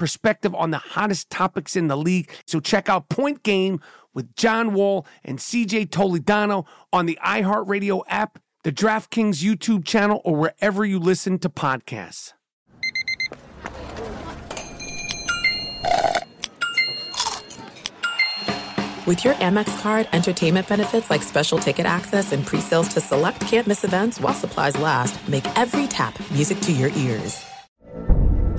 perspective on the hottest topics in the league. So check out Point Game with John Wall and CJ Toledano on the iHeartRadio app, the DraftKings YouTube channel, or wherever you listen to podcasts. With your Amex card, entertainment benefits like special ticket access and pre-sales to select campus events while supplies last, make every tap music to your ears.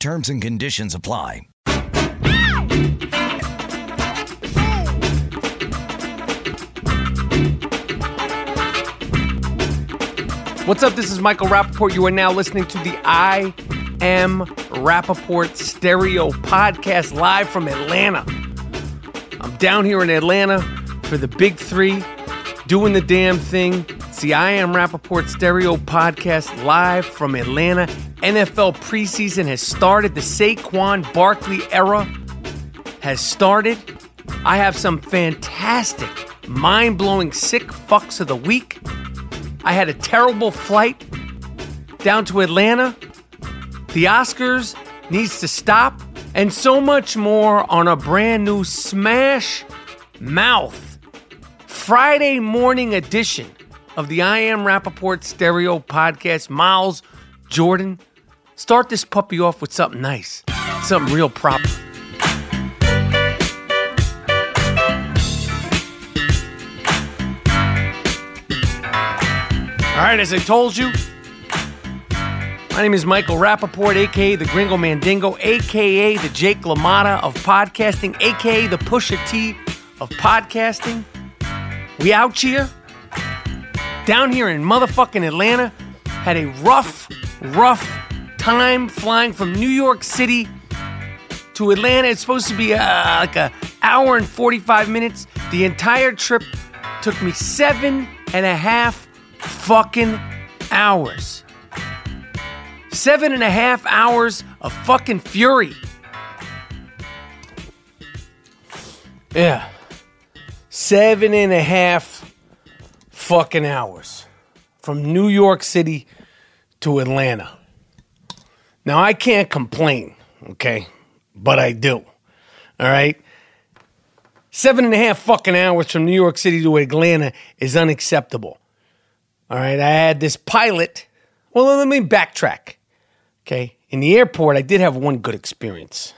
Terms and conditions apply. What's up? This is Michael Rapaport. You are now listening to the I Am Rapaport Stereo Podcast live from Atlanta. I'm down here in Atlanta for the big three, doing the damn thing. It's the I Am Rapaport Stereo Podcast live from Atlanta. NFL preseason has started. The Saquon Barkley era has started. I have some fantastic, mind blowing, sick fucks of the week. I had a terrible flight down to Atlanta. The Oscars needs to stop, and so much more on a brand new Smash Mouth Friday morning edition of the I Am Rapaport Stereo Podcast. Miles Jordan, start this puppy off with something nice, something real proper. All right, as I told you, my name is Michael Rapaport, aka the Gringo Mandingo, aka the Jake LaMotta of podcasting, aka the Pusha T of podcasting. We out here, down here in motherfucking Atlanta, had a rough, rough time flying from New York City to Atlanta. It's supposed to be uh, like a hour and 45 minutes. The entire trip took me seven and a half fucking hours. Seven and a half hours of fucking fury. Yeah. Seven and a half fucking hours from New York City to Atlanta. Now, I can't complain, okay? But I do. All right? Seven and a half fucking hours from New York City to Atlanta is unacceptable. All right, I had this pilot. Well, let me backtrack. Okay, in the airport, I did have one good experience.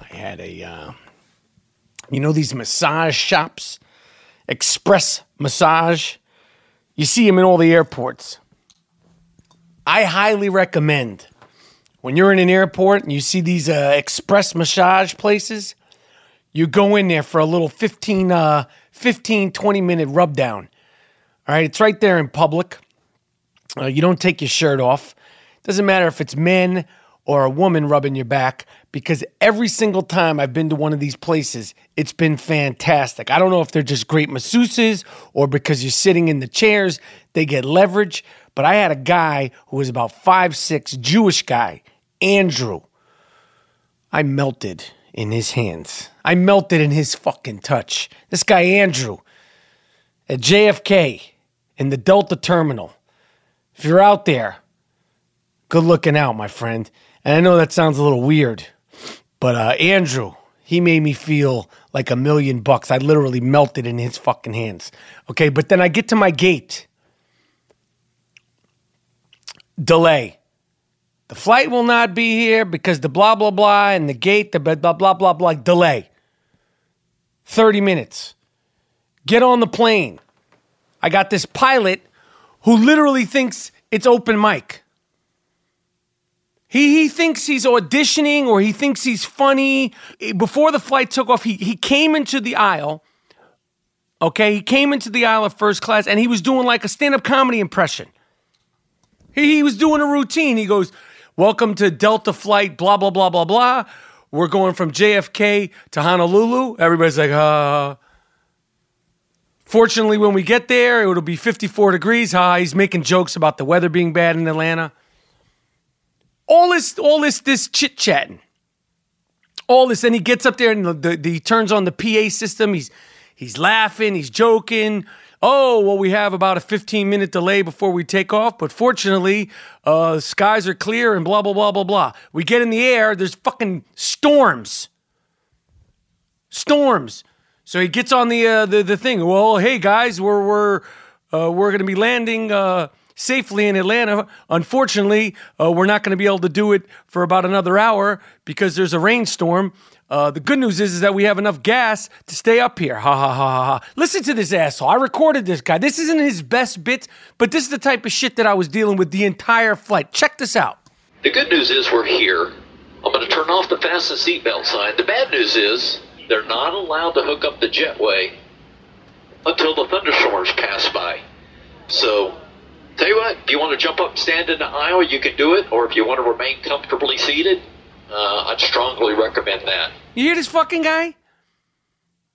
I had a, uh, you know, these massage shops, express massage. You see them in all the airports. I highly recommend when you're in an airport and you see these uh, express massage places, you go in there for a little 15, uh, 15 20 minute rub down. All right, it's right there in public. Uh, you don't take your shirt off. Doesn't matter if it's men or a woman rubbing your back because every single time I've been to one of these places, it's been fantastic. I don't know if they're just great masseuses or because you're sitting in the chairs, they get leverage. But I had a guy who was about five six, Jewish guy, Andrew. I melted in his hands. I melted in his fucking touch. This guy, Andrew, at JFK in the Delta Terminal. If you're out there, good looking out, my friend. And I know that sounds a little weird, but uh, Andrew, he made me feel like a million bucks. I literally melted in his fucking hands. Okay, but then I get to my gate. Delay. The flight will not be here because the blah, blah, blah, and the gate, the blah, blah, blah, blah, blah, delay. 30 minutes. Get on the plane. I got this pilot who literally thinks it's open mic. He, he thinks he's auditioning or he thinks he's funny. Before the flight took off, he, he came into the aisle. Okay, he came into the aisle of first class and he was doing like a stand up comedy impression. He, he was doing a routine. He goes, Welcome to Delta Flight, blah, blah, blah, blah, blah. We're going from JFK to Honolulu. Everybody's like, uh. Fortunately, when we get there, it'll be 54 degrees. Ha, he's making jokes about the weather being bad in Atlanta. All this, all this, this chit chatting. All this, and he gets up there and the, the, the, he turns on the PA system. He's he's laughing, he's joking oh, well, we have about a 15 minute delay before we take off, but fortunately, uh, skies are clear and blah, blah, blah, blah, blah. We get in the air, there's fucking storms. Storms. So he gets on the uh, the, the thing. Well, hey guys, we're we're uh, we're going to be landing uh, safely in Atlanta. Unfortunately, uh, we're not going to be able to do it for about another hour because there's a rainstorm. Uh, the good news is, is that we have enough gas to stay up here. Ha ha ha ha ha. Listen to this asshole. I recorded this guy. This isn't his best bits, but this is the type of shit that I was dealing with the entire flight. Check this out. The good news is we're here. I'm going to turn off the fasten seatbelt sign. The bad news is they're not allowed to hook up the jetway until the thunderstorms pass by. So, tell you what, if you want to jump up and stand in the aisle, you can do it. Or if you want to remain comfortably seated, uh, I'd strongly recommend that. You hear this fucking guy?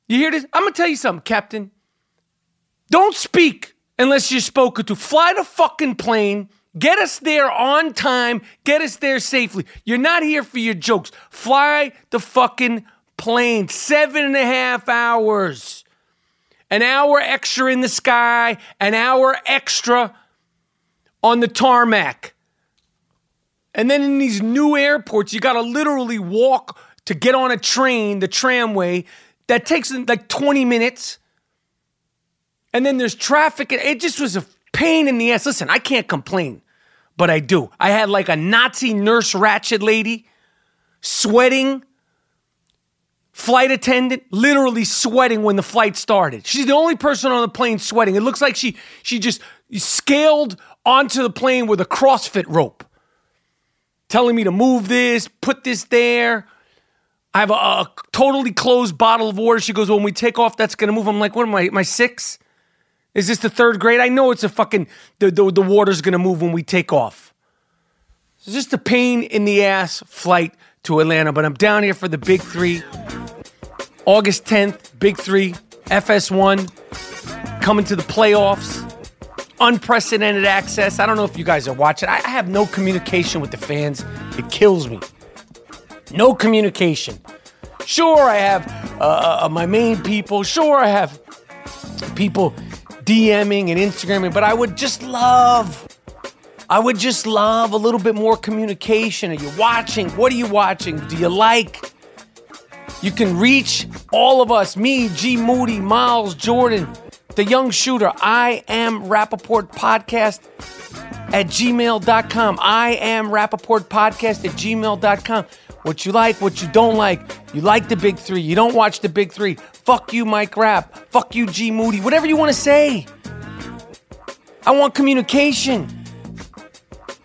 You hear this? I'm gonna tell you something, Captain. Don't speak unless you're spoken to. Fly the fucking plane. Get us there on time. Get us there safely. You're not here for your jokes. Fly the fucking plane. Seven and a half hours. An hour extra in the sky. An hour extra on the tarmac. And then in these new airports, you got to literally walk to get on a train, the tramway, that takes like 20 minutes. And then there's traffic. It just was a pain in the ass. Listen, I can't complain, but I do. I had like a Nazi nurse Ratched lady sweating, flight attendant literally sweating when the flight started. She's the only person on the plane sweating. It looks like she she just scaled onto the plane with a CrossFit rope telling me to move this, put this there. I have a, a totally closed bottle of water. She goes, when we take off, that's gonna move. I'm like, what am I? My six? Is this the third grade? I know it's a fucking the the, the water's gonna move when we take off. It's just a pain in the ass flight to Atlanta, but I'm down here for the big three. August 10th, big three, FS1, coming to the playoffs unprecedented access. I don't know if you guys are watching. I have no communication with the fans. It kills me. No communication. Sure, I have uh, uh my main people. Sure, I have people DMing and Instagramming, but I would just love, I would just love a little bit more communication. Are you watching? What are you watching? Do you like? You can reach all of us, me, G Moody, Miles, Jordan, the Young Shooter, I am Rapaport Podcast at gmail.com. I am Rapaport Podcast at gmail.com. What you like, what you don't like. You like the big three. You don't watch the big three. Fuck you, Mike Rap. Fuck you, G Moody. Whatever you want to say. I want communication.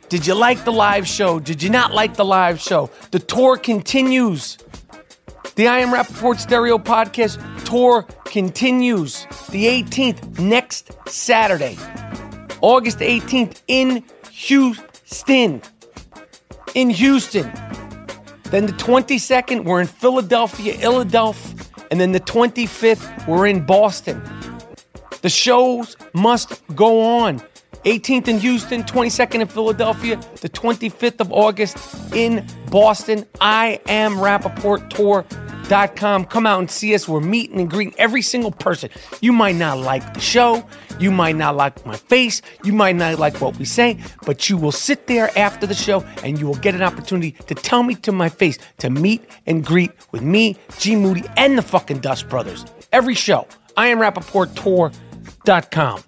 Did you like the live show? Did you not like the live show? The tour continues. The I Am Rapaport Stereo Podcast tour continues the 18th, next Saturday, August 18th in Houston. In Houston. Then the 22nd, we're in Philadelphia, Philadelphia. And then the 25th, we're in Boston. The shows must go on. 18th in Houston, 22nd in Philadelphia, the 25th of August in Boston. I am Rapaport Tour com. Come out and see us. We're meeting and greeting every single person. You might not like the show. You might not like my face. You might not like what we say, but you will sit there after the show and you will get an opportunity to tell me to my face to meet and greet with me, G Moody, and the fucking Dust Brothers. Every show. I am IamRapaportTour.com.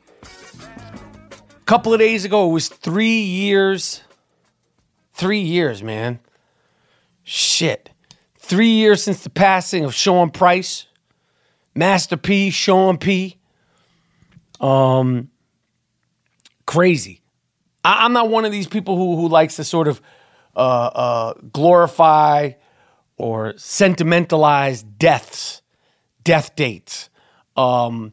A couple of days ago, it was three years. Three years, man. Shit. Three years since the passing of Sean Price, Master P, Sean P. Um, crazy. I, am not one of these people who who likes to sort of uh, uh, glorify or sentimentalize deaths, death dates. Um,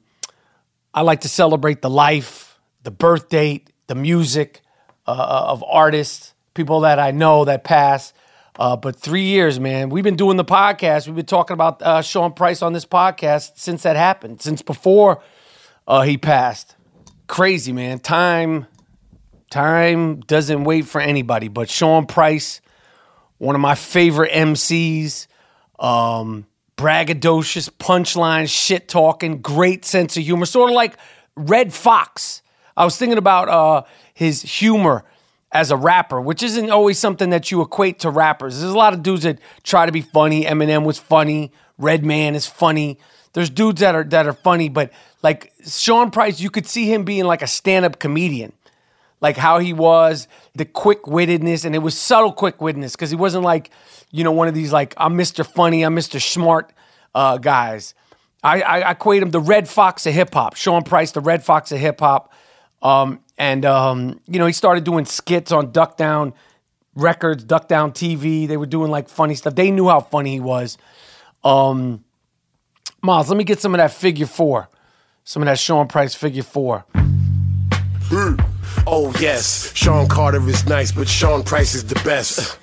I like to celebrate the life, the birth date, the music uh, of artists, people that I know that pass. Uh, but three years, man. We've been doing the podcast. We've been talking about uh, Sean Price on this podcast since that happened, since before uh, he passed. Crazy, man. Time, time doesn't wait for anybody. But Sean Price, one of my favorite MCs, um, braggadocious, punchline, shit talking, great sense of humor, sort of like Redd Foxx. I was thinking about uh, his humor as a rapper, which isn't always something that you equate to rappers. There's a lot of dudes that try to be funny. Eminem was funny. Redman is funny. There's dudes that are that are funny, but like Sean Price, you could see him being like a stand-up comedian. Like how he was, the quick-wittedness, and it was subtle quick-wittedness because he wasn't like, you know, one of these like I'm Mr. Funny, I'm Mr. Smart uh, guys. I, I, I equate him the Redd Foxx of hip hop. Sean Price, the Redd Foxx of hip hop. Um, and, um, you know, he started doing skits on Duck Down Records, Duck Down TV. They were doing like funny stuff. They knew how funny he was. Um, Miles, let me get some of that figure four. Some of that Sean Price figure four. Mm. Oh, yes, Sean Carter is nice, but Sean Price is the best.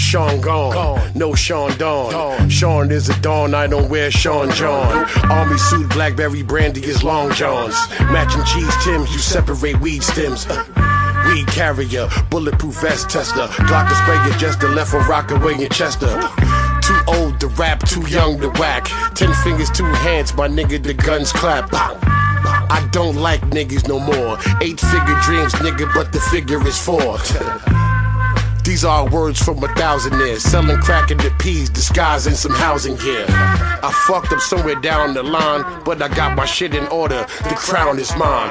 Sean gone, gone. no Sean Dawn. Dawn. Sean is a dawn, I don't wear Sean John. Army suit, Blackberry brandy is long johns. Matching cheese Tims, you separate weed stems. Uh, weed carrier, bulletproof vest tester. Glock display just the left for Rockaway and Chester. Too old to rap, too young to whack. Ten fingers, two hands, my nigga, the guns clap. I don't like niggas no more. Eight figure dreams, nigga, but the figure is four. These are words from a thousand years. Selling crack in the peas, disguising some housing gear. I fucked up somewhere down the line, but I got my shit in order. The crown is mine.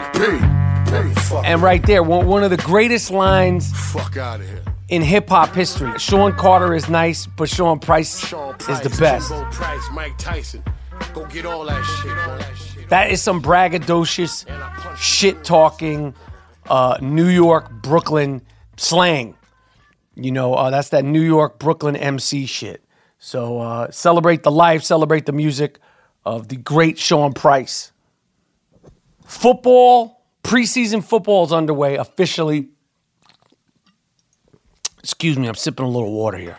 And right there, one of the greatest lines Fuck out of here. in hip hop history. Sean Carter is nice, but Sean Price, Sean Price, is the best. Price, Mike Tyson. Go get all that shit. All that shit. That is some braggadocious, shit talking, uh, New York, Brooklyn slang. You know, uh, that's that New York, Brooklyn MC shit. So uh, celebrate the life, celebrate the music of the great Sean Price. Football, preseason football is underway officially. Excuse me, I'm sipping a little water here.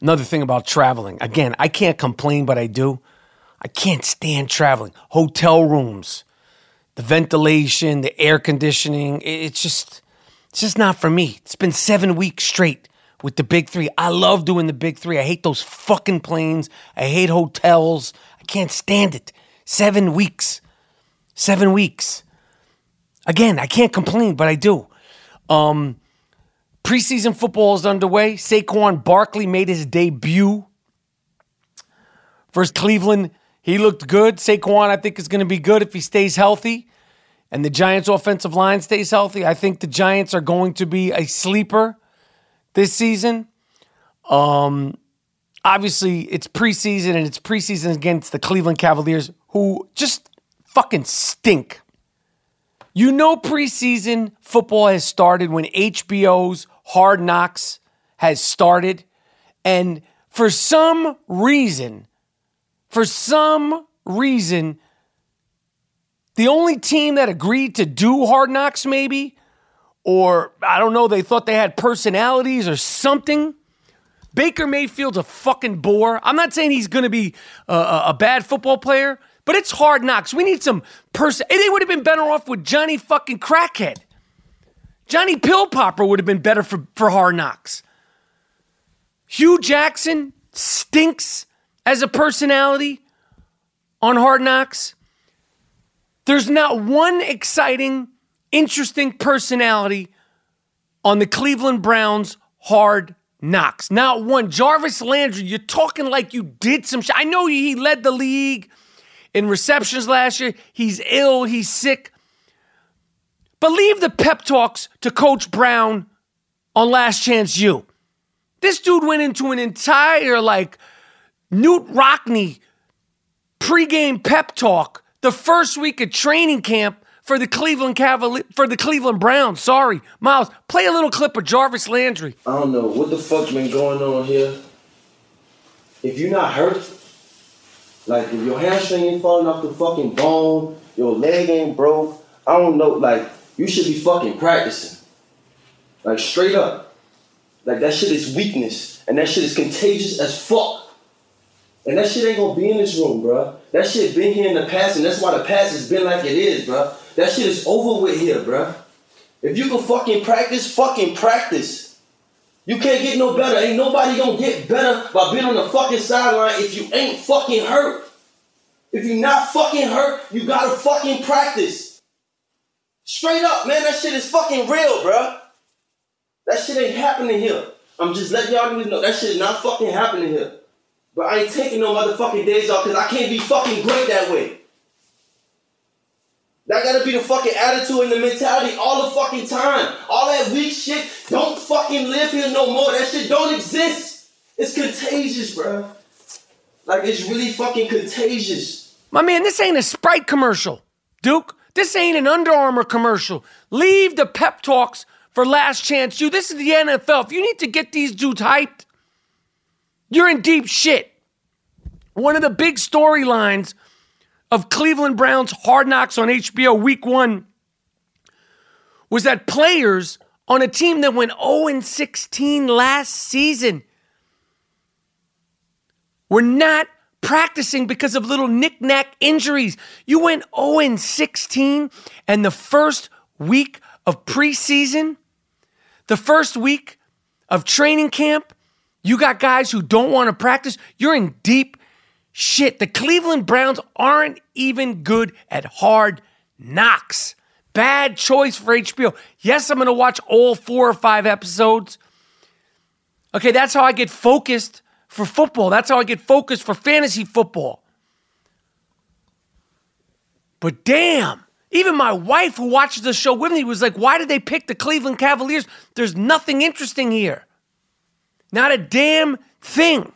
Another thing about traveling. Again, I can't complain, but I do. I can't stand traveling. Hotel rooms, the ventilation, the air conditioning. It's just, it's just not for me. It's been seven weeks straight with the big three. I love doing the big three. I hate those fucking planes. I hate hotels. I can't stand it. Seven weeks. Seven weeks. Again, I can't complain, but I do. Um, preseason football is underway. Saquon Barkley made his debut versus Cleveland. He looked good. Saquon, I think, is going to be good if he stays healthy and the Giants' offensive line stays healthy. I think the Giants are going to be a sleeper this season. Um, obviously, it's preseason and it's preseason against the Cleveland Cavaliers, who just fucking stink. You know, preseason football has started when HBO's Hard Knocks has started. And for some reason, for some reason, the only team that agreed to do Hard Knocks, maybe, or I don't know, they thought they had personalities or something. Baker Mayfield's a fucking bore. I'm not saying he's going to be a, a bad football player, but it's hard knocks. We need some person. They would have been better off with Johnny fucking Crackhead. Johnny Pill Popper would have been better for, for hard knocks. Hue Jackson stinks. as a personality on Hard Knocks. There's not one exciting, interesting personality on the Cleveland Browns Hard Knocks. Not one. Jarvis Landry, you're talking like you did some shit. I know he led the league in receptions last year. He's ill, he's sick. But leave the pep talks to Coach Brown on Last Chance U. This dude went into an entire like Knute Rockne pregame pep talk the first week of training camp for the Cleveland Cavalier for the Cleveland Browns. Sorry, Miles, play a little clip of Jarvis Landry. I don't know what the fuck's been going on here. If you're not hurt, like if your hamstring ain't falling off the fucking bone, your leg ain't broke, I don't know, like you should be fucking practicing. Like straight up. Like that shit is weakness. And that shit is contagious as fuck. And that shit ain't gonna be in this room, bro. That shit been here in the past, and that's why the past has been like it is, bro. That shit is over with here, bro. If you can fucking practice, fucking practice. You can't get no better. Ain't nobody gonna get better by being on the fucking sideline if you ain't fucking hurt. If you're not fucking hurt, you gotta fucking practice. Straight up, man, that shit is fucking real, bro. That shit ain't happening here. I'm just letting y'all know that shit is not fucking happening here. But I ain't taking no motherfucking days off because I can't be fucking great that way. That gotta be the fucking attitude and the mentality all the fucking time. All that weak shit don't fucking live here no more. That shit don't exist. It's contagious, bro. Like it's really fucking contagious. My man, this ain't a Sprite commercial, Duke. This ain't an Under Armour commercial. Leave the pep talks for Last Chance U. This is the NFL. If you need to get these dudes hyped, you're in deep shit. One of the big storylines of Cleveland Browns Hard Knocks on HBO week one was that players on a team that went 0 16 last season were not practicing because of little knick-knack injuries. You went 0 16, and the first week of preseason, the first week of training camp, you got guys who don't want to practice. You're in deep shit. The Cleveland Browns aren't even good at hard knocks. Bad choice for HBO. Yes, I'm going to watch all four or five episodes. Okay, that's how I get focused for football. That's how I get focused for fantasy football. But damn, even my wife who watches the show with me was like, why did they pick the Cleveland Cavaliers? There's nothing interesting here. Not a damn thing.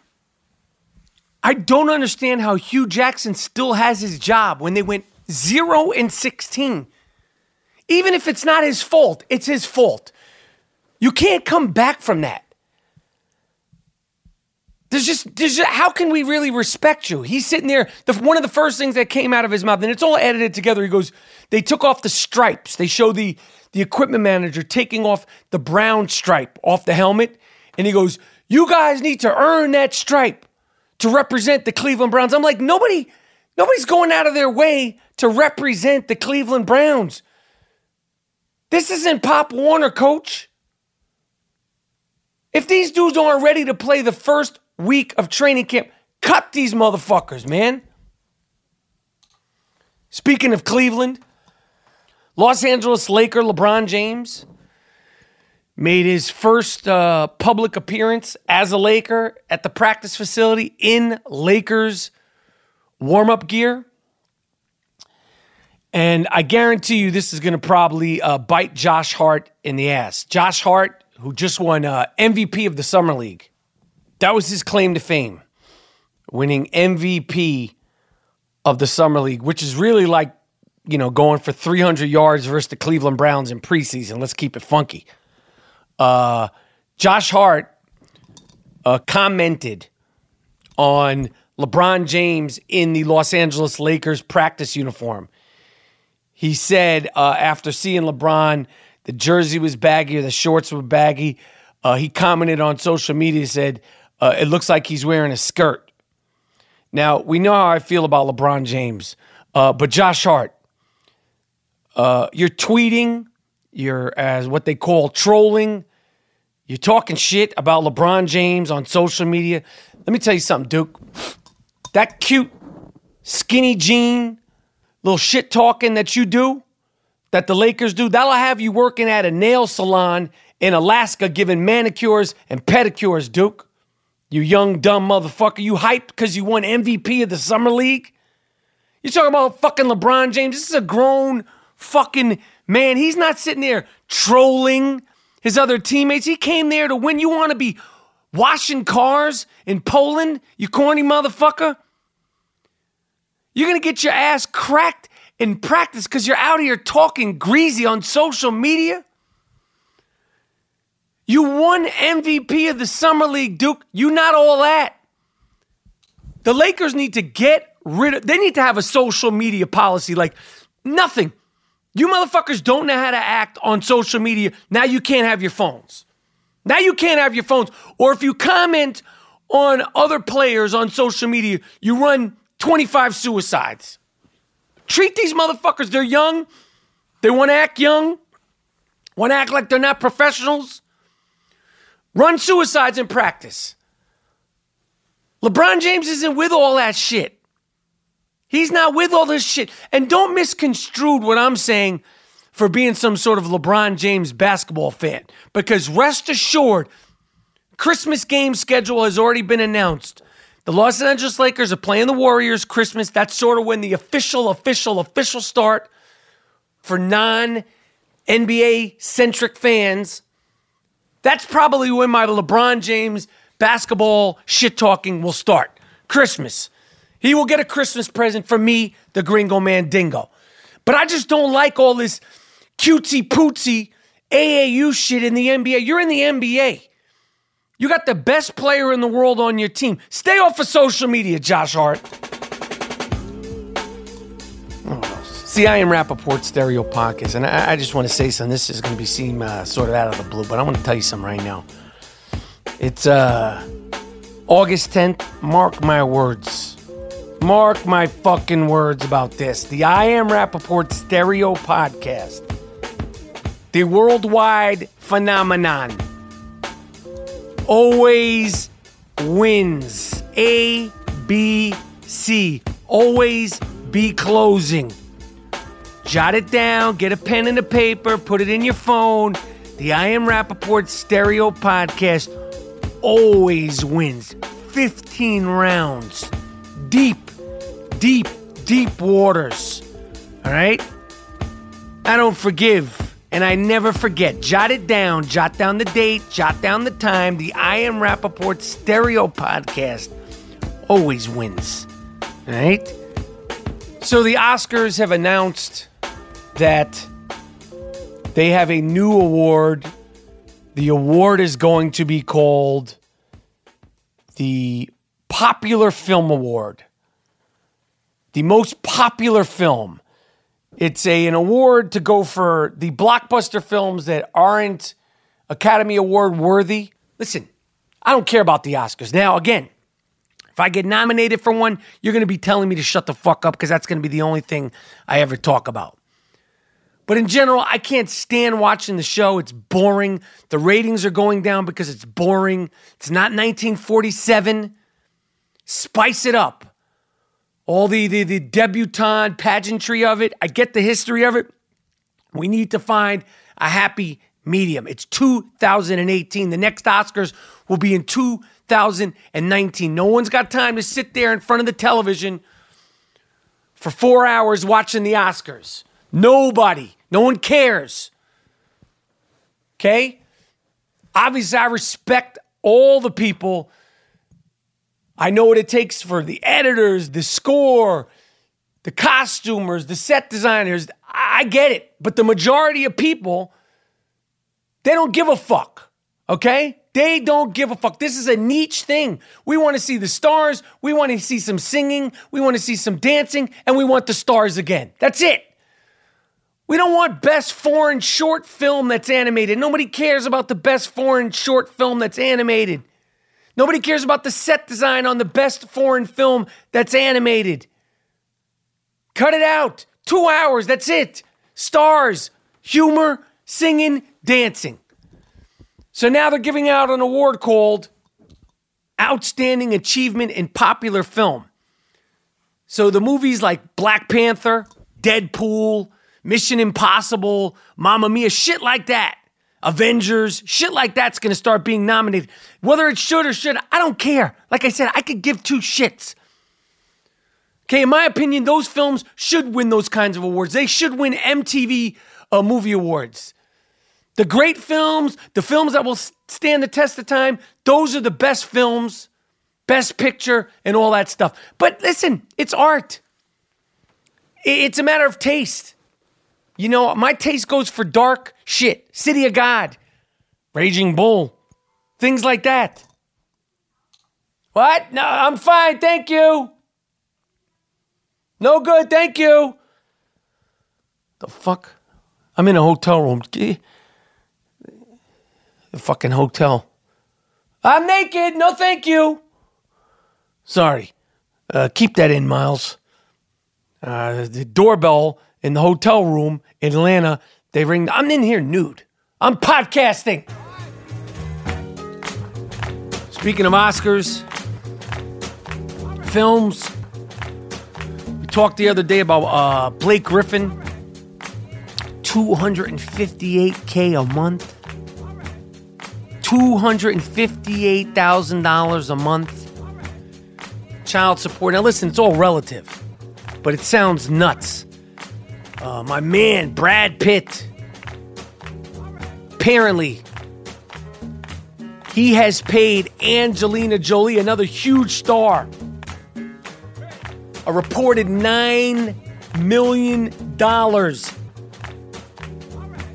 I don't understand how Hue Jackson still has his job when they went 0 and 16. Even if it's not his fault, it's his fault. You can't come back from that. There's just, there's just, how can we really respect you? He's sitting there. The, one of the first things that came out of his mouth, and it's all edited together. He goes, "They took off the stripes. They show the the equipment manager taking off the brown stripe off the helmet, and he goes, "You guys need to earn that stripe to represent the Cleveland Browns." I'm like, nobody, nobody's going out of their way to represent the Cleveland Browns. This isn't Pop Warner, coach. If these dudes aren't ready to play the first week of training camp. Cut these motherfuckers, man. Speaking of Cleveland, Los Angeles Laker LeBron James made his first uh, public appearance as a Laker at the practice facility in Lakers warm up gear. And I guarantee you, this is going to probably uh, bite Josh Hart in the ass. Josh Hart, who just won uh, MVP of the Summer League. That was his claim to fame, winning MVP of the Summer League, which is really like, you know, going for 300 yards versus the Cleveland Browns in preseason. Let's keep it funky. Uh, Josh Hart uh, commented on LeBron James in the Los Angeles Lakers practice uniform. He said uh, after seeing LeBron, the jersey was baggy or the shorts were baggy. Uh, he commented on social media, said, uh, it looks like he's wearing a skirt. Now, we know how I feel about LeBron James, uh, but Josh Hart, uh, you're tweeting, you're as what they call trolling, you're talking shit about LeBron James on social media. Let me tell you something, Duke. that cute, skinny jean, little shit talking that you do, that the Lakers do, that'll have you working at a nail salon in Alaska giving manicures and pedicures, Duke. You young, dumb motherfucker. You hyped because you won MVP of the Summer League? You talking about fucking LeBron James? This is a grown fucking man. He's not sitting there trolling his other teammates. He came there to win. You want to be washing cars in Poland, you corny motherfucker? You're going to get your ass cracked in practice because you're out here talking greasy on social media? You won MVP of the Summer League, Duke. You not all that. The Lakers need to get rid of, they need to have a social media policy like nothing. You motherfuckers don't know how to act on social media. Now you can't have your phones. Now you can't have your phones. Or if you comment on other players on social media, you run 25 suicides. Treat these motherfuckers, they're young. They want to act young, want to act like they're not professionals. Run suicides in practice. LeBron James isn't with all that shit. He's not with all this shit. And don't misconstrue what I'm saying for being some sort of LeBron James basketball fan. Because rest assured, Christmas game schedule has already been announced. The Los Angeles Lakers are playing the Warriors Christmas. That's sort of when the official, official, official start for non NBA centric fans. That's probably when my LeBron James basketball shit talking will start. Christmas. He will get a Christmas present from me, the Gringo Man Dingo. But I just don't like all this cutesy pootsy AAU shit in the NBA. You're in the NBA. You got the best player in the world on your team. Stay off of social media, Josh Hart. See, I am Rapaport Stereo Podcast, and I, I just want to say something. This is going to be seen uh, sort of out of the blue, but I want to tell you something right now. It's uh, August 10th. Mark my words. Mark my fucking words about this. The I Am Rapaport Stereo Podcast. The worldwide phenomenon. Always wins. A, B, C. Always be closing. Jot it down, get a pen and a paper, put it in your phone. The I Am Rapaport Stereo Podcast always wins 15 rounds. Deep, deep, deep waters. All right? I don't forgive and I never forget. Jot it down, jot down the date, jot down the time. The I Am Rapaport Stereo Podcast always wins. All right? So the Oscars have announced that they have a new award. The award is going to be called the Popular Film Award. The most popular film. It's a, an award to go for the blockbuster films that aren't Academy Award worthy. Listen, I don't care about the Oscars. Now, again, if I get nominated for one, you're going to be telling me to shut the fuck up because that's going to be the only thing I ever talk about. But in general, I can't stand watching the show. It's boring. The ratings are going down because it's boring. It's not 1947. Spice it up. All the, the, the debutante pageantry of it. I get the history of it. We need to find a happy medium. It's 2018. The next Oscars will be in 2019. No one's got time to sit there in front of the television for four hours watching the Oscars. Nobody. No one cares. Okay? Obviously, I respect all the people. I know what it takes for the editors, the score, the costumers, the set designers. I get it. But the majority of people, they don't give a fuck. Okay? They don't give a fuck. This is a niche thing. We want to see the stars. We want to see some singing. We want to see some dancing. And we want the stars again. That's it. We don't want best foreign short film that's animated. Nobody cares about the best foreign short film that's animated. Nobody cares about the set design on the best foreign film that's animated. Cut it out. Two hours, that's it. Stars, humor, singing, dancing. So now they're giving out an award called Outstanding Achievement in Popular Film. So the movies like Black Panther, Deadpool, Mission Impossible, Mamma Mia, shit like that. Avengers, shit like that's gonna start being nominated. Whether it should or should, I don't care. Like I said, I could give two shits. Okay, in my opinion, those films should win those kinds of awards. They should win MTV uh, Movie Awards. The great films, the films that will stand the test of time, those are the best films, best picture, and all that stuff. But listen, it's art. It's a matter of taste. You know, my taste goes for dark shit, City of God, Raging Bull, things like that. What? No, I'm fine, thank you. No good, thank you. The fuck? I'm in a hotel room. The fucking hotel. I'm naked, no thank you. Sorry. Uh, keep that in, Miles. Uh, the doorbell in the hotel room in Atlanta, they ring. I'm in here nude. I'm podcasting. Speaking of Oscars, films, we talked the other day about uh, Blake Griffin, 258K a month. $258,000 a month. Child support. Now, listen, it's all relative, but it sounds nuts. Uh, my man, Brad Pitt. Apparently, he has paid Angelina Jolie, another huge star, a reported $9 million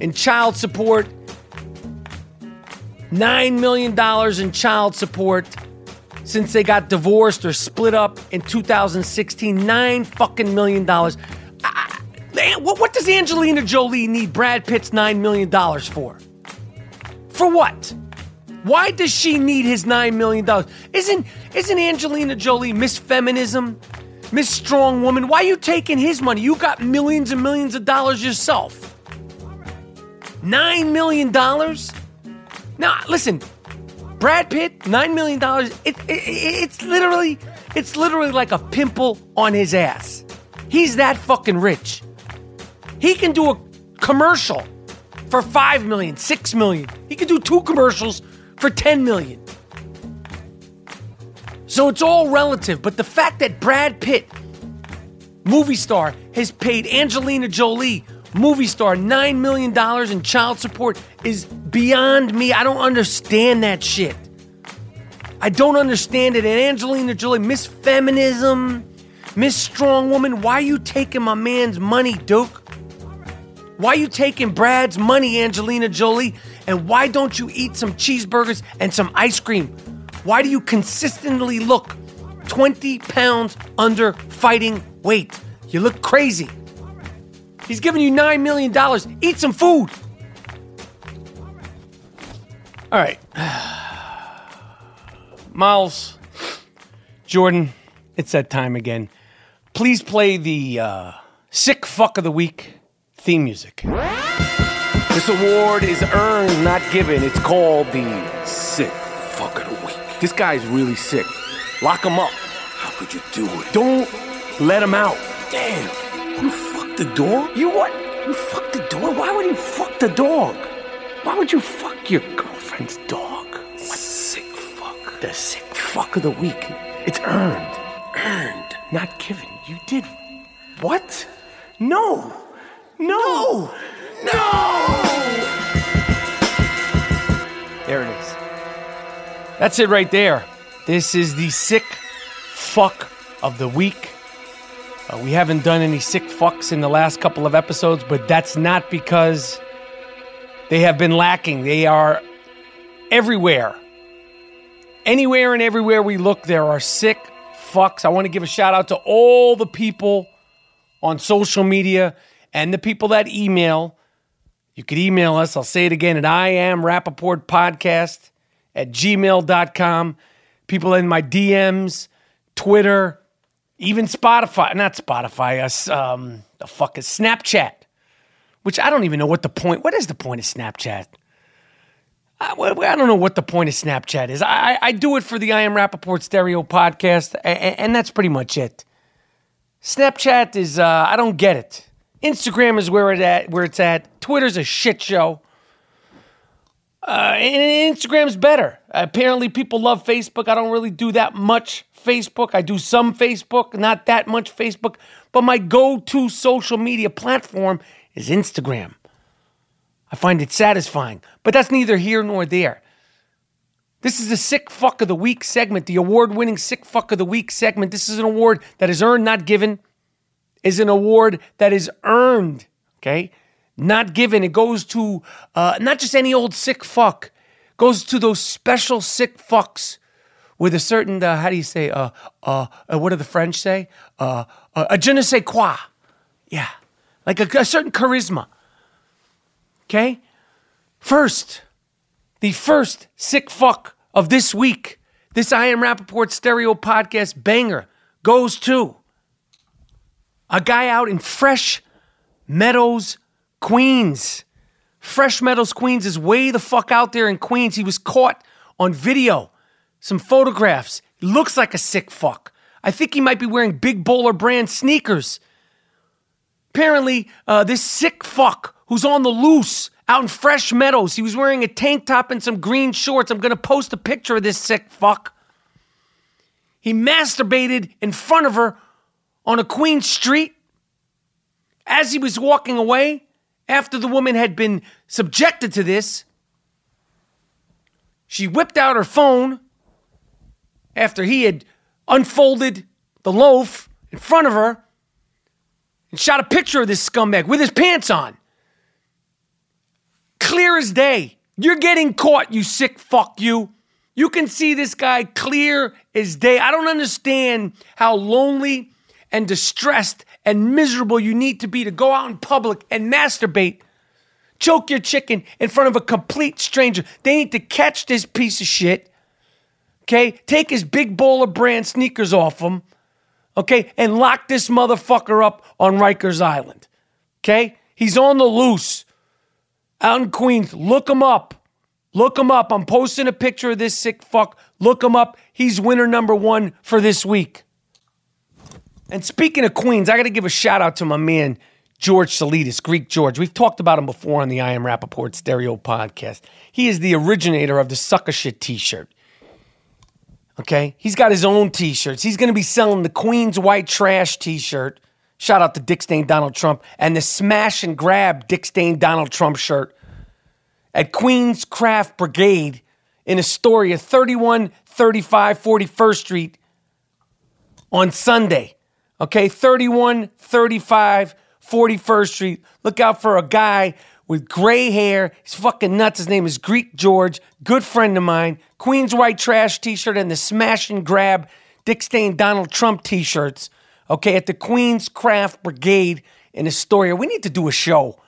in child support. $9 million in child support since they got divorced or split up in 2016. Nine fucking million dollars. What, what does Angelina Jolie need Brad Pitt's $9 million for? For what? Why does she need his $9 million? Isn't, isn't Angelina Jolie Miss Feminism? Miss Strong Woman? Why are you taking his money? You got millions and millions of dollars yourself. $9 million? Now, listen, Brad Pitt, $9 million, it, it, it's literally, it's literally like a pimple on his ass. He's that fucking rich. He can do a commercial for 5 million, 6 million. He can do two commercials for 10 million. So it's all relative, but the fact that Brad Pitt, movie star, has paid Angelina Jolie, movie star, $9 million in child support is beyond me. I don't understand that shit. I don't understand it. And Angelina Jolie, Miss Feminism, Miss Strong Woman, why are you taking my man's money, Duke? Why you taking Brad's money, Angelina Jolie? And why don't you eat some cheeseburgers and some ice cream? Why do you consistently look 20 pounds under fighting weight? You look crazy. He's giving you $9 million. Eat some food. All right. Miles, Jordan, it's that time again. Please play the uh, sick fuck of the week theme music. This award is earned, not given. It's called the sick fuck of the week. This guy's really sick. Lock him up. How could you do it? Don't let him out. Damn. You fucked the dog? You what? You fucked the dog? Why would you fuck the dog? Why would you fuck your girlfriend's dog? What? Sick fuck. The sick fuck of the week. It's earned. Earned. Not given. You did. What? No. No. No. There it is. That's it right there. This is the sick fuck of the week. Uh, we haven't done any sick fucks in the last couple of episodes, but that's not because they have been lacking. They are everywhere. Anywhere and everywhere we look, there are sick fucks. I want to give a shout out to all the people on social media and the people that email. You could email us. I'll say it again at I am Rapaport Podcast at gmail.com. People in my DMs, Twitter, even Spotify, not Spotify, us, um, the fuck is Snapchat, which I don't even know what the point, what is the point of Snapchat? I, I don't know what the point of Snapchat is. I, I do it for the I Am Rapaport Stereo podcast, and, and that's pretty much it. Snapchat is, uh, I don't get it. Instagram is where, it at, where it's at. Twitter's a shit show. Uh, and Instagram's better. Apparently, people love Facebook. I don't really do that much Facebook. I do some Facebook, not that much Facebook. But my go to social media platform is Instagram. I find it satisfying. But that's neither here nor there. This is the Sick Fuck of the Week segment, the award winning Sick Fuck of the Week segment. This is an award that is earned, not given, is an award that is earned, okay? Not given. It goes to uh, not just any old sick fuck, goes to those special sick fucks with a certain, uh, how do you say, uh, uh, uh, what do the French say? Uh, uh, a je ne sais quoi. Yeah, like a, a certain charisma. Okay? First, the first sick fuck of this week, this I Am Rapaport stereo podcast banger goes to a guy out in Fresh Meadows, Queens. Fresh Meadows, Queens is way the fuck out there in Queens. He was caught on video, some photographs. Looks like a sick fuck. I think he might be wearing Big Baller brand sneakers. Apparently, uh, this sick fuck who's on the loose out in Fresh Meadows, he was wearing a tank top and some green shorts. I'm going to post a picture of this sick fuck. He masturbated in front of her on a Queen Street as he was walking away after the woman had been subjected to this. She whipped out her phone after he had unfolded the loaf in front of her and shot a picture of this scumbag with his pants on. Clear as day. You're getting caught, you sick fuck you. You can see this guy clear as day. I don't understand how lonely and distressed and miserable you need to be to go out in public and masturbate, choke your chicken in front of a complete stranger. They need to catch this piece of shit, okay? Take his Big Baller brand sneakers off him, okay? And lock this motherfucker up on Rikers Island, okay? He's on the loose out in Queens. Look him up. Look him up. I'm posting a picture of this sick fuck. Look him up. He's winner number one for this week. And speaking of Queens, I got to give a shout out to my man, George Salidas, Greek George. We've talked about him before on the I Am Rapaport Stereo podcast. He is the originator of the sucker shit t shirt. Okay? He's got his own t shirts. He's going to be selling the Queens White Trash t shirt. Shout out to Dick Stain Donald Trump and the Smash and Grab Dick Stain Donald Trump shirt at Queens Craft Brigade in Astoria, 3135 41st Street on Sunday. Okay, 3135 41st Street. Look out for a guy with gray hair. He's fucking nuts. His name is Greek George, good friend of mine. Queens White Trash t shirt and the Smash and Grab Dick Stain Donald Trump t shirts. Okay, at the Queens Craft Brigade in Astoria. We need to do a show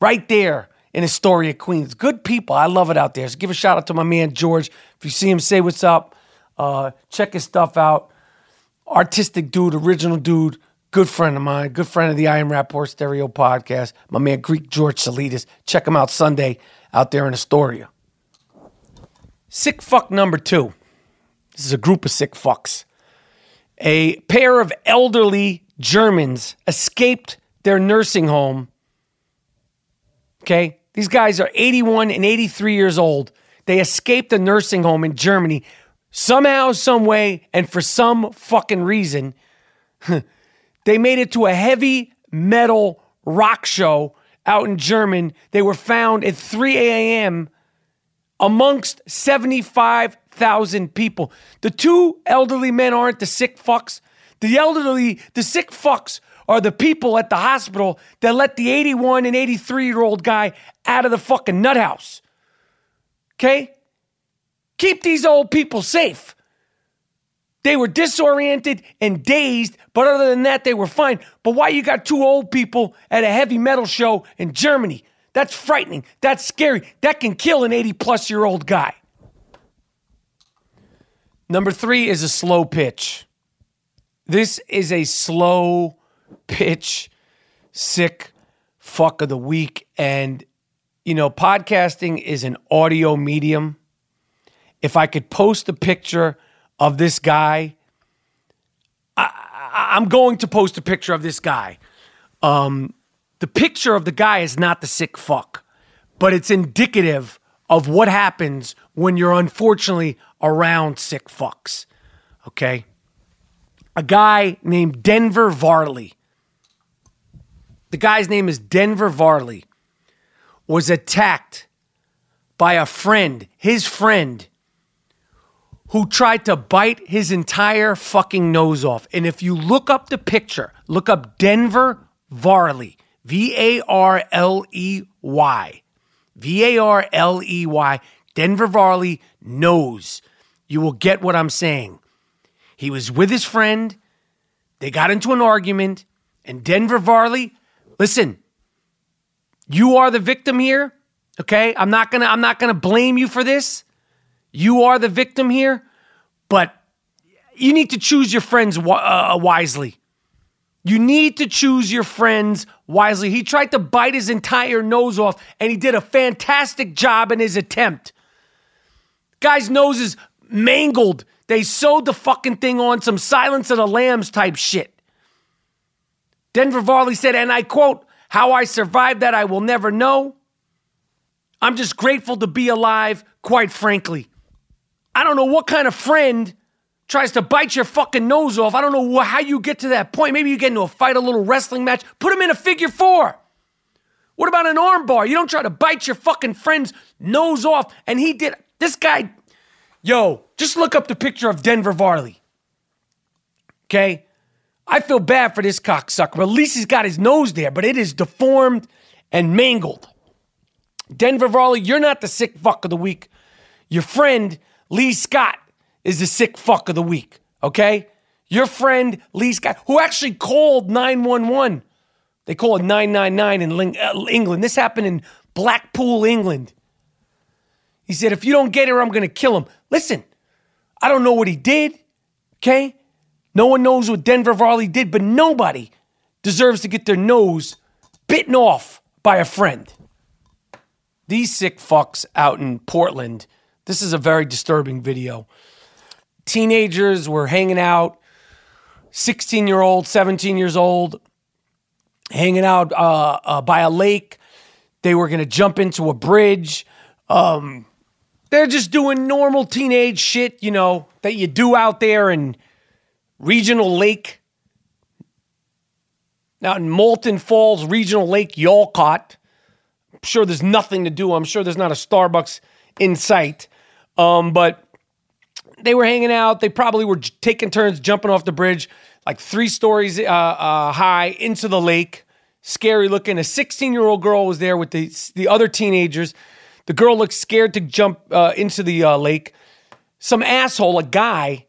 right there in Astoria, Queens. Good people. I love it out there. So give a shout out to my man George. If you see him, say what's up. Uh, check his stuff out. Artistic dude, original dude, good friend of mine, good friend of the I Am Rapaport Stereo podcast. My man Greek George Salidas. Check him out Sunday out there in Astoria. Sick fuck number two. This is a group of sick fucks. A pair of elderly Germans escaped their nursing home. Okay, these guys are 81 and 83 years old. They escaped a nursing home in Germany somehow, some way, and for some fucking reason. they made it to a heavy metal rock show out in German. They were found at 3 a.m. amongst 75,000 people. The two elderly men aren't the sick fucks. The elderly, the sick fucks are the people at the hospital that let the 81 and 83 year old guy out of the fucking nut house. Okay? Keep these old people safe. They were disoriented and dazed, but other than that, they were fine. But why you got two old people at a heavy metal show in Germany? That's frightening. That's scary. That can kill an 80 plus year old guy. Number three is a slow pitch. This is a slow pitch, sick fuck of the week. And, you know, podcasting is an audio medium. If I could post a picture of this guy, I, I'm going to post a picture of this guy. Um, the picture of the guy is not the sick fuck, but it's indicative of what happens when you're unfortunately around sick fucks. Okay? A guy named Denver Varley. The guy's name is Denver Varley. Was attacked by a friend, his friend, who tried to bite his entire fucking nose off. And if you look up the picture, look up Denver Varley, V A R L E Y. V A R L E Y. Denver Varley knows. You will get what I'm saying. He was with his friend. They got into an argument. And Denver Varley, listen, you are the victim here. Okay? I'm not to I'm not to blame you for this. You are the victim here, but you need to choose your friends uh, wisely. You need to choose your friends wisely. He tried to bite his entire nose off, and he did a fantastic job in his attempt. Guy's nose is mangled. They sewed the fucking thing on some Silence of the Lambs type shit. Denver Varley said, and I quote, How I survived that I will never know. I'm just grateful to be alive, quite frankly. I don't know what kind of friend tries to bite your fucking nose off. I don't know how you get to that point. Maybe you get into a fight, a little wrestling match. Put him in a figure four. What about an armbar? You don't try to bite your fucking friend's nose off. And he did. This guy, yo, just look up the picture of Denver Varley. Okay? I feel bad for this cocksucker. At least he's got his nose there, but it is deformed and mangled. Denver Varley, you're not the sick fuck of the week. Your friend, Lee Scott, is the sick fuck of the week, okay? Your friend, Lee Scott, who actually called 911. They call it 999 in Ling- uh, England. This happened in Blackpool, England. He said, if you don't get her, I'm going to kill him. Listen, I don't know what he did, okay? No one knows what Denver Varley did, but nobody deserves to get their nose bitten off by a friend. These sick fucks out in Portland, this is a very disturbing video. Teenagers were hanging out, 16 year old, 17 years old, hanging out uh, uh, by a lake. They were going to jump into a bridge. Um, they're just doing normal teenage shit, you know, that you do out there in Regional Lake. Now in Moulton Falls, Regional Lake, Yacolt. I'm sure there's nothing to do. I'm sure there's not a Starbucks in sight. Um, but they were hanging out. They probably were taking turns jumping off the bridge, like three stories uh, uh, high into the lake. Scary looking. A 16 year old girl was there with the, the other teenagers. The girl looked scared to jump uh, into the uh, lake. Some asshole, a guy,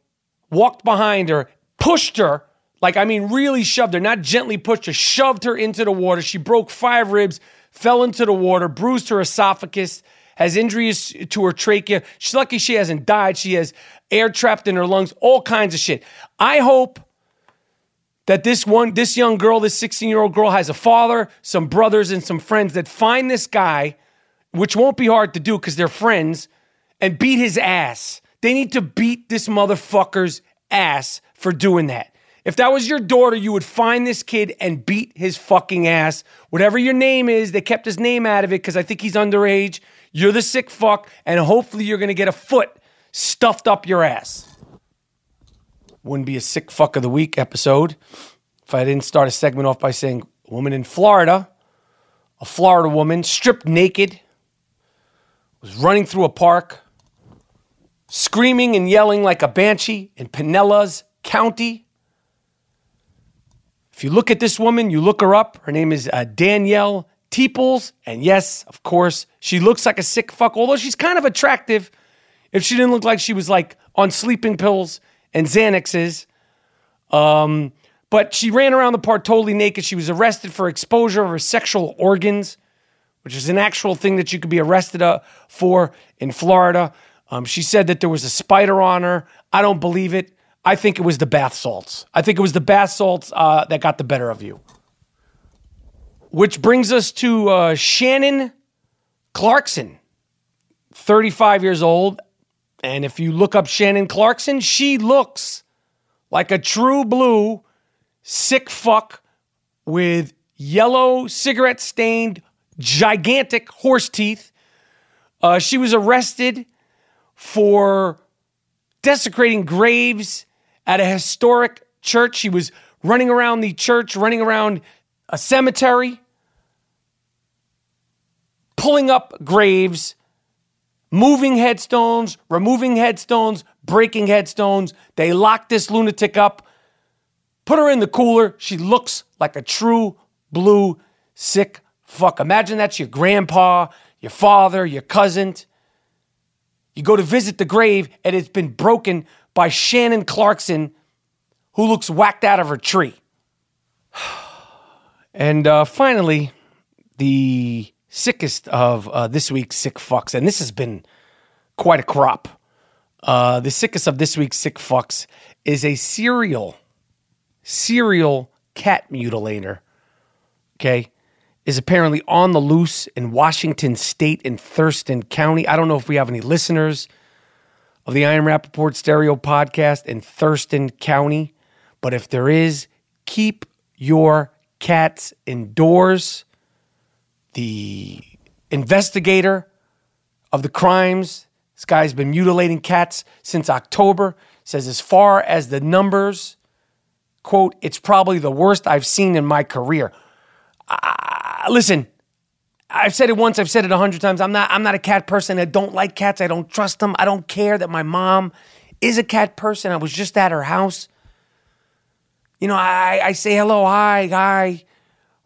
walked behind her, pushed her, like, I mean, really shoved her, not gently pushed her, shoved her into the water. She broke five ribs, fell into the water, bruised her esophagus, has injuries to her trachea. She's lucky she hasn't died. She has air trapped in her lungs, all kinds of shit. I hope that this one, this young girl, this 16 year old girl has a father, some brothers, and some friends that find this guy, which won't be hard to do because they're friends, and beat his ass. They need to beat this motherfucker's ass for doing that. If that was your daughter, you would find this kid and beat his fucking ass. Whatever your name is, they kept his name out of it because I think he's underage. You're the sick fuck, and hopefully you're gonna get a foot stuffed up your ass. Wouldn't be a sick fuck of the week episode if I didn't start a segment off by saying, a woman in Florida, a Florida woman stripped naked, was running through a park, screaming and yelling like a banshee in Pinellas County. If you look at this woman, you look her up. Her name is uh, Danielle Teeples. And yes, of course, she looks like a sick fuck, although she's kind of attractive if she didn't look like she was like on sleeping pills and Xanaxes. Um, but she ran around the park totally naked. She was arrested for exposure of her sexual organs, which is an actual thing that you could be arrested uh, for in Florida. Um, she said that there was a spider on her. I don't believe it. I think it was the bath salts. I think it was the bath salts uh, that got the better of you. Which brings us to uh, Shannon Clarkson, 35 years old. And if you look up Shannon Clarkson, she looks like a true blue sick fuck with yellow cigarette stained gigantic horse teeth. Uh, she was arrested for desecrating graves at a historic church. She was running around the church, running around a cemetery, pulling up graves, moving headstones, removing headstones, breaking headstones. They locked this lunatic up, put her in the cooler. She looks like a true blue sick fuck. Imagine that's your grandpa, your father, your cousin. You go to visit the grave and it's been broken by Shannon Clarkson, who looks whacked out of her tree. And uh, finally, the sickest of uh, this week's sick fucks, and this has been quite a crop. Uh, the sickest of this week's sick fucks is a serial, serial cat mutilator. Okay, is apparently on the loose in Washington State in Thurston County. I don't know if we have any listeners of the Iron Rapaport Stereo podcast in Thurston County, but if there is, keep your cats indoors. The investigator of the crimes, this guy's been mutilating cats since October, says as far as the numbers, quote, it's probably the worst I've seen in my career. Uh, listen, I've said it once, I've said it a hundred times. I'm not I'm not a cat person. I don't like cats. I don't trust them. I don't care that my mom is a cat person. I was just at her house. You know, I, I say hello, hi, hi.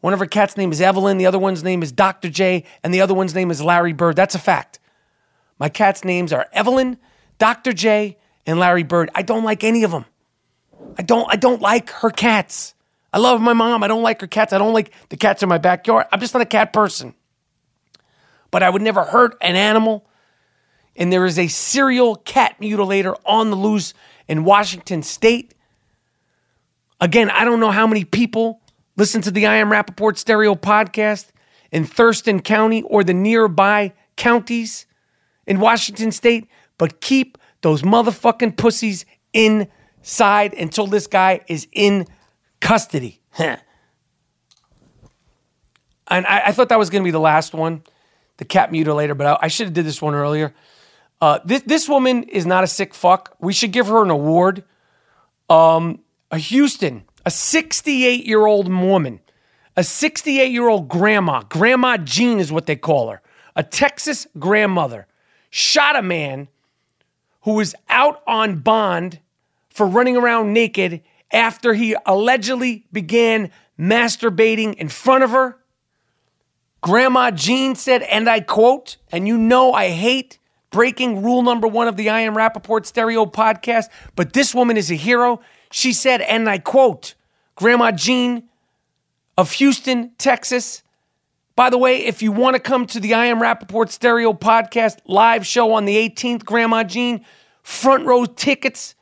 One of her cat's name is Evelyn, the other one's name is Dr. J, and the other one's name is Larry Bird. That's a fact. My cat's names are Evelyn, Dr. J, and Larry Bird. I don't like any of them. I don't I don't like her cats. I love my mom. I don't like her cats. I don't like the cats in my backyard. I'm just not a cat person. But I would never hurt an animal. And there is a serial cat mutilator on the loose in Washington state. Again, I don't know how many people listen to the I Am Rapaport stereo podcast in Thurston County or the nearby counties in Washington state, but keep those motherfucking pussies inside until this guy is in custody. and I, I, thought that was going to be the last one, the cat mutilator, but I, I should have did this one earlier. Uh, this, this woman is not a sick fuck. We should give her an award. Um, a Houston, a 68 year old woman, a 68 year old grandma, Grandma Jean is what they call her, a Texas grandmother, shot a man who was out on bond for running around naked after he allegedly began masturbating in front of her. Grandma Jean said, and I quote, and you know I hate breaking rule number one of the I Am Rapaport stereo podcast, but this woman is a hero. She said, and I quote, Grandma Jean of Houston, Texas. By the way, if you want to come to the I Am Rapaport Stereo podcast live show on the 18th, Grandma Jean, front row tickets,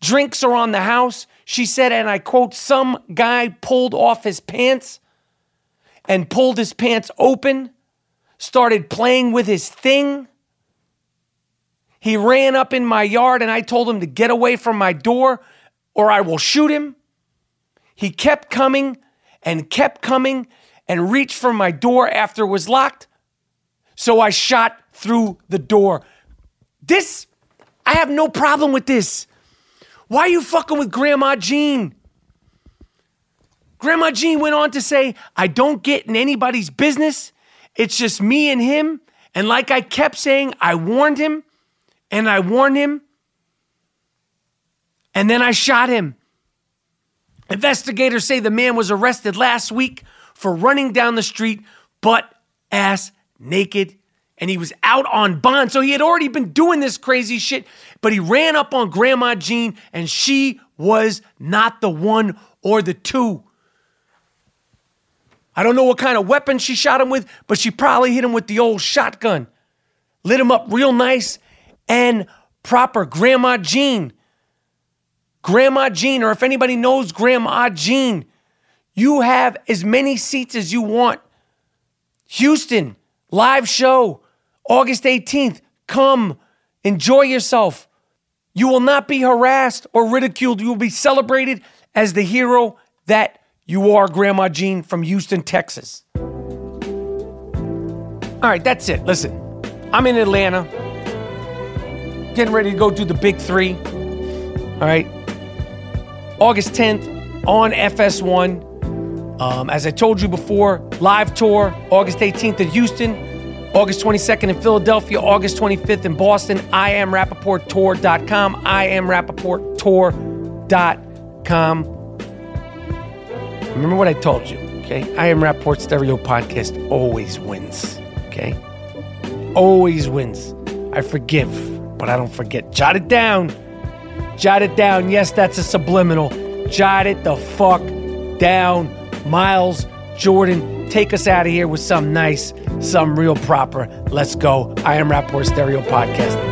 drinks are on the house. She said, and I quote, some guy pulled off his pants and pulled his pants open, started playing with his thing. He ran up in my yard and I told him to get away from my door or I will shoot him. He kept coming and kept coming and reached for my door after it was locked. So I shot through the door. This, I have no problem with this. Why are you fucking with Grandma Jean? Grandma Jean went on to say, I don't get in anybody's business. It's just me and him. And like I kept saying, I warned him and I warned him and then I shot him. Investigators say the man was arrested last week for running down the street butt ass naked and he was out on bond. So he had already been doing this crazy shit, but he ran up on Grandma Jean and she was not the one or the two. I don't know what kind of weapon she shot him with, but she probably hit him with the old shotgun. Lit him up real nice and proper. Grandma Jean Grandma Jean, or if anybody knows Grandma Jean, you have as many seats as you want. Houston, live show, August 18th. Come, enjoy yourself. You will not be harassed or ridiculed. You will be celebrated as the hero that you are Grandma Jean from Houston, Texas. All right, that's it. Listen, I'm in Atlanta, getting ready to go do the big three. All right, August 10th on FS1. Um, as I told you before, live tour August 18th in Houston, August 22nd in Philadelphia, August 25th in Boston. I am RapaportTour.com. I am RapaportTour.com. Remember what I told you, okay? I am Rapaport Stereo Podcast always wins, okay? Always wins. I forgive, but I don't forget. Jot it down. Jot it down. Yes, that's a subliminal. Jot it the fuck down. Miles, Jordan, take us out of here with some nice, some real proper. Let's go. I am Rapaport Stereo Podcast.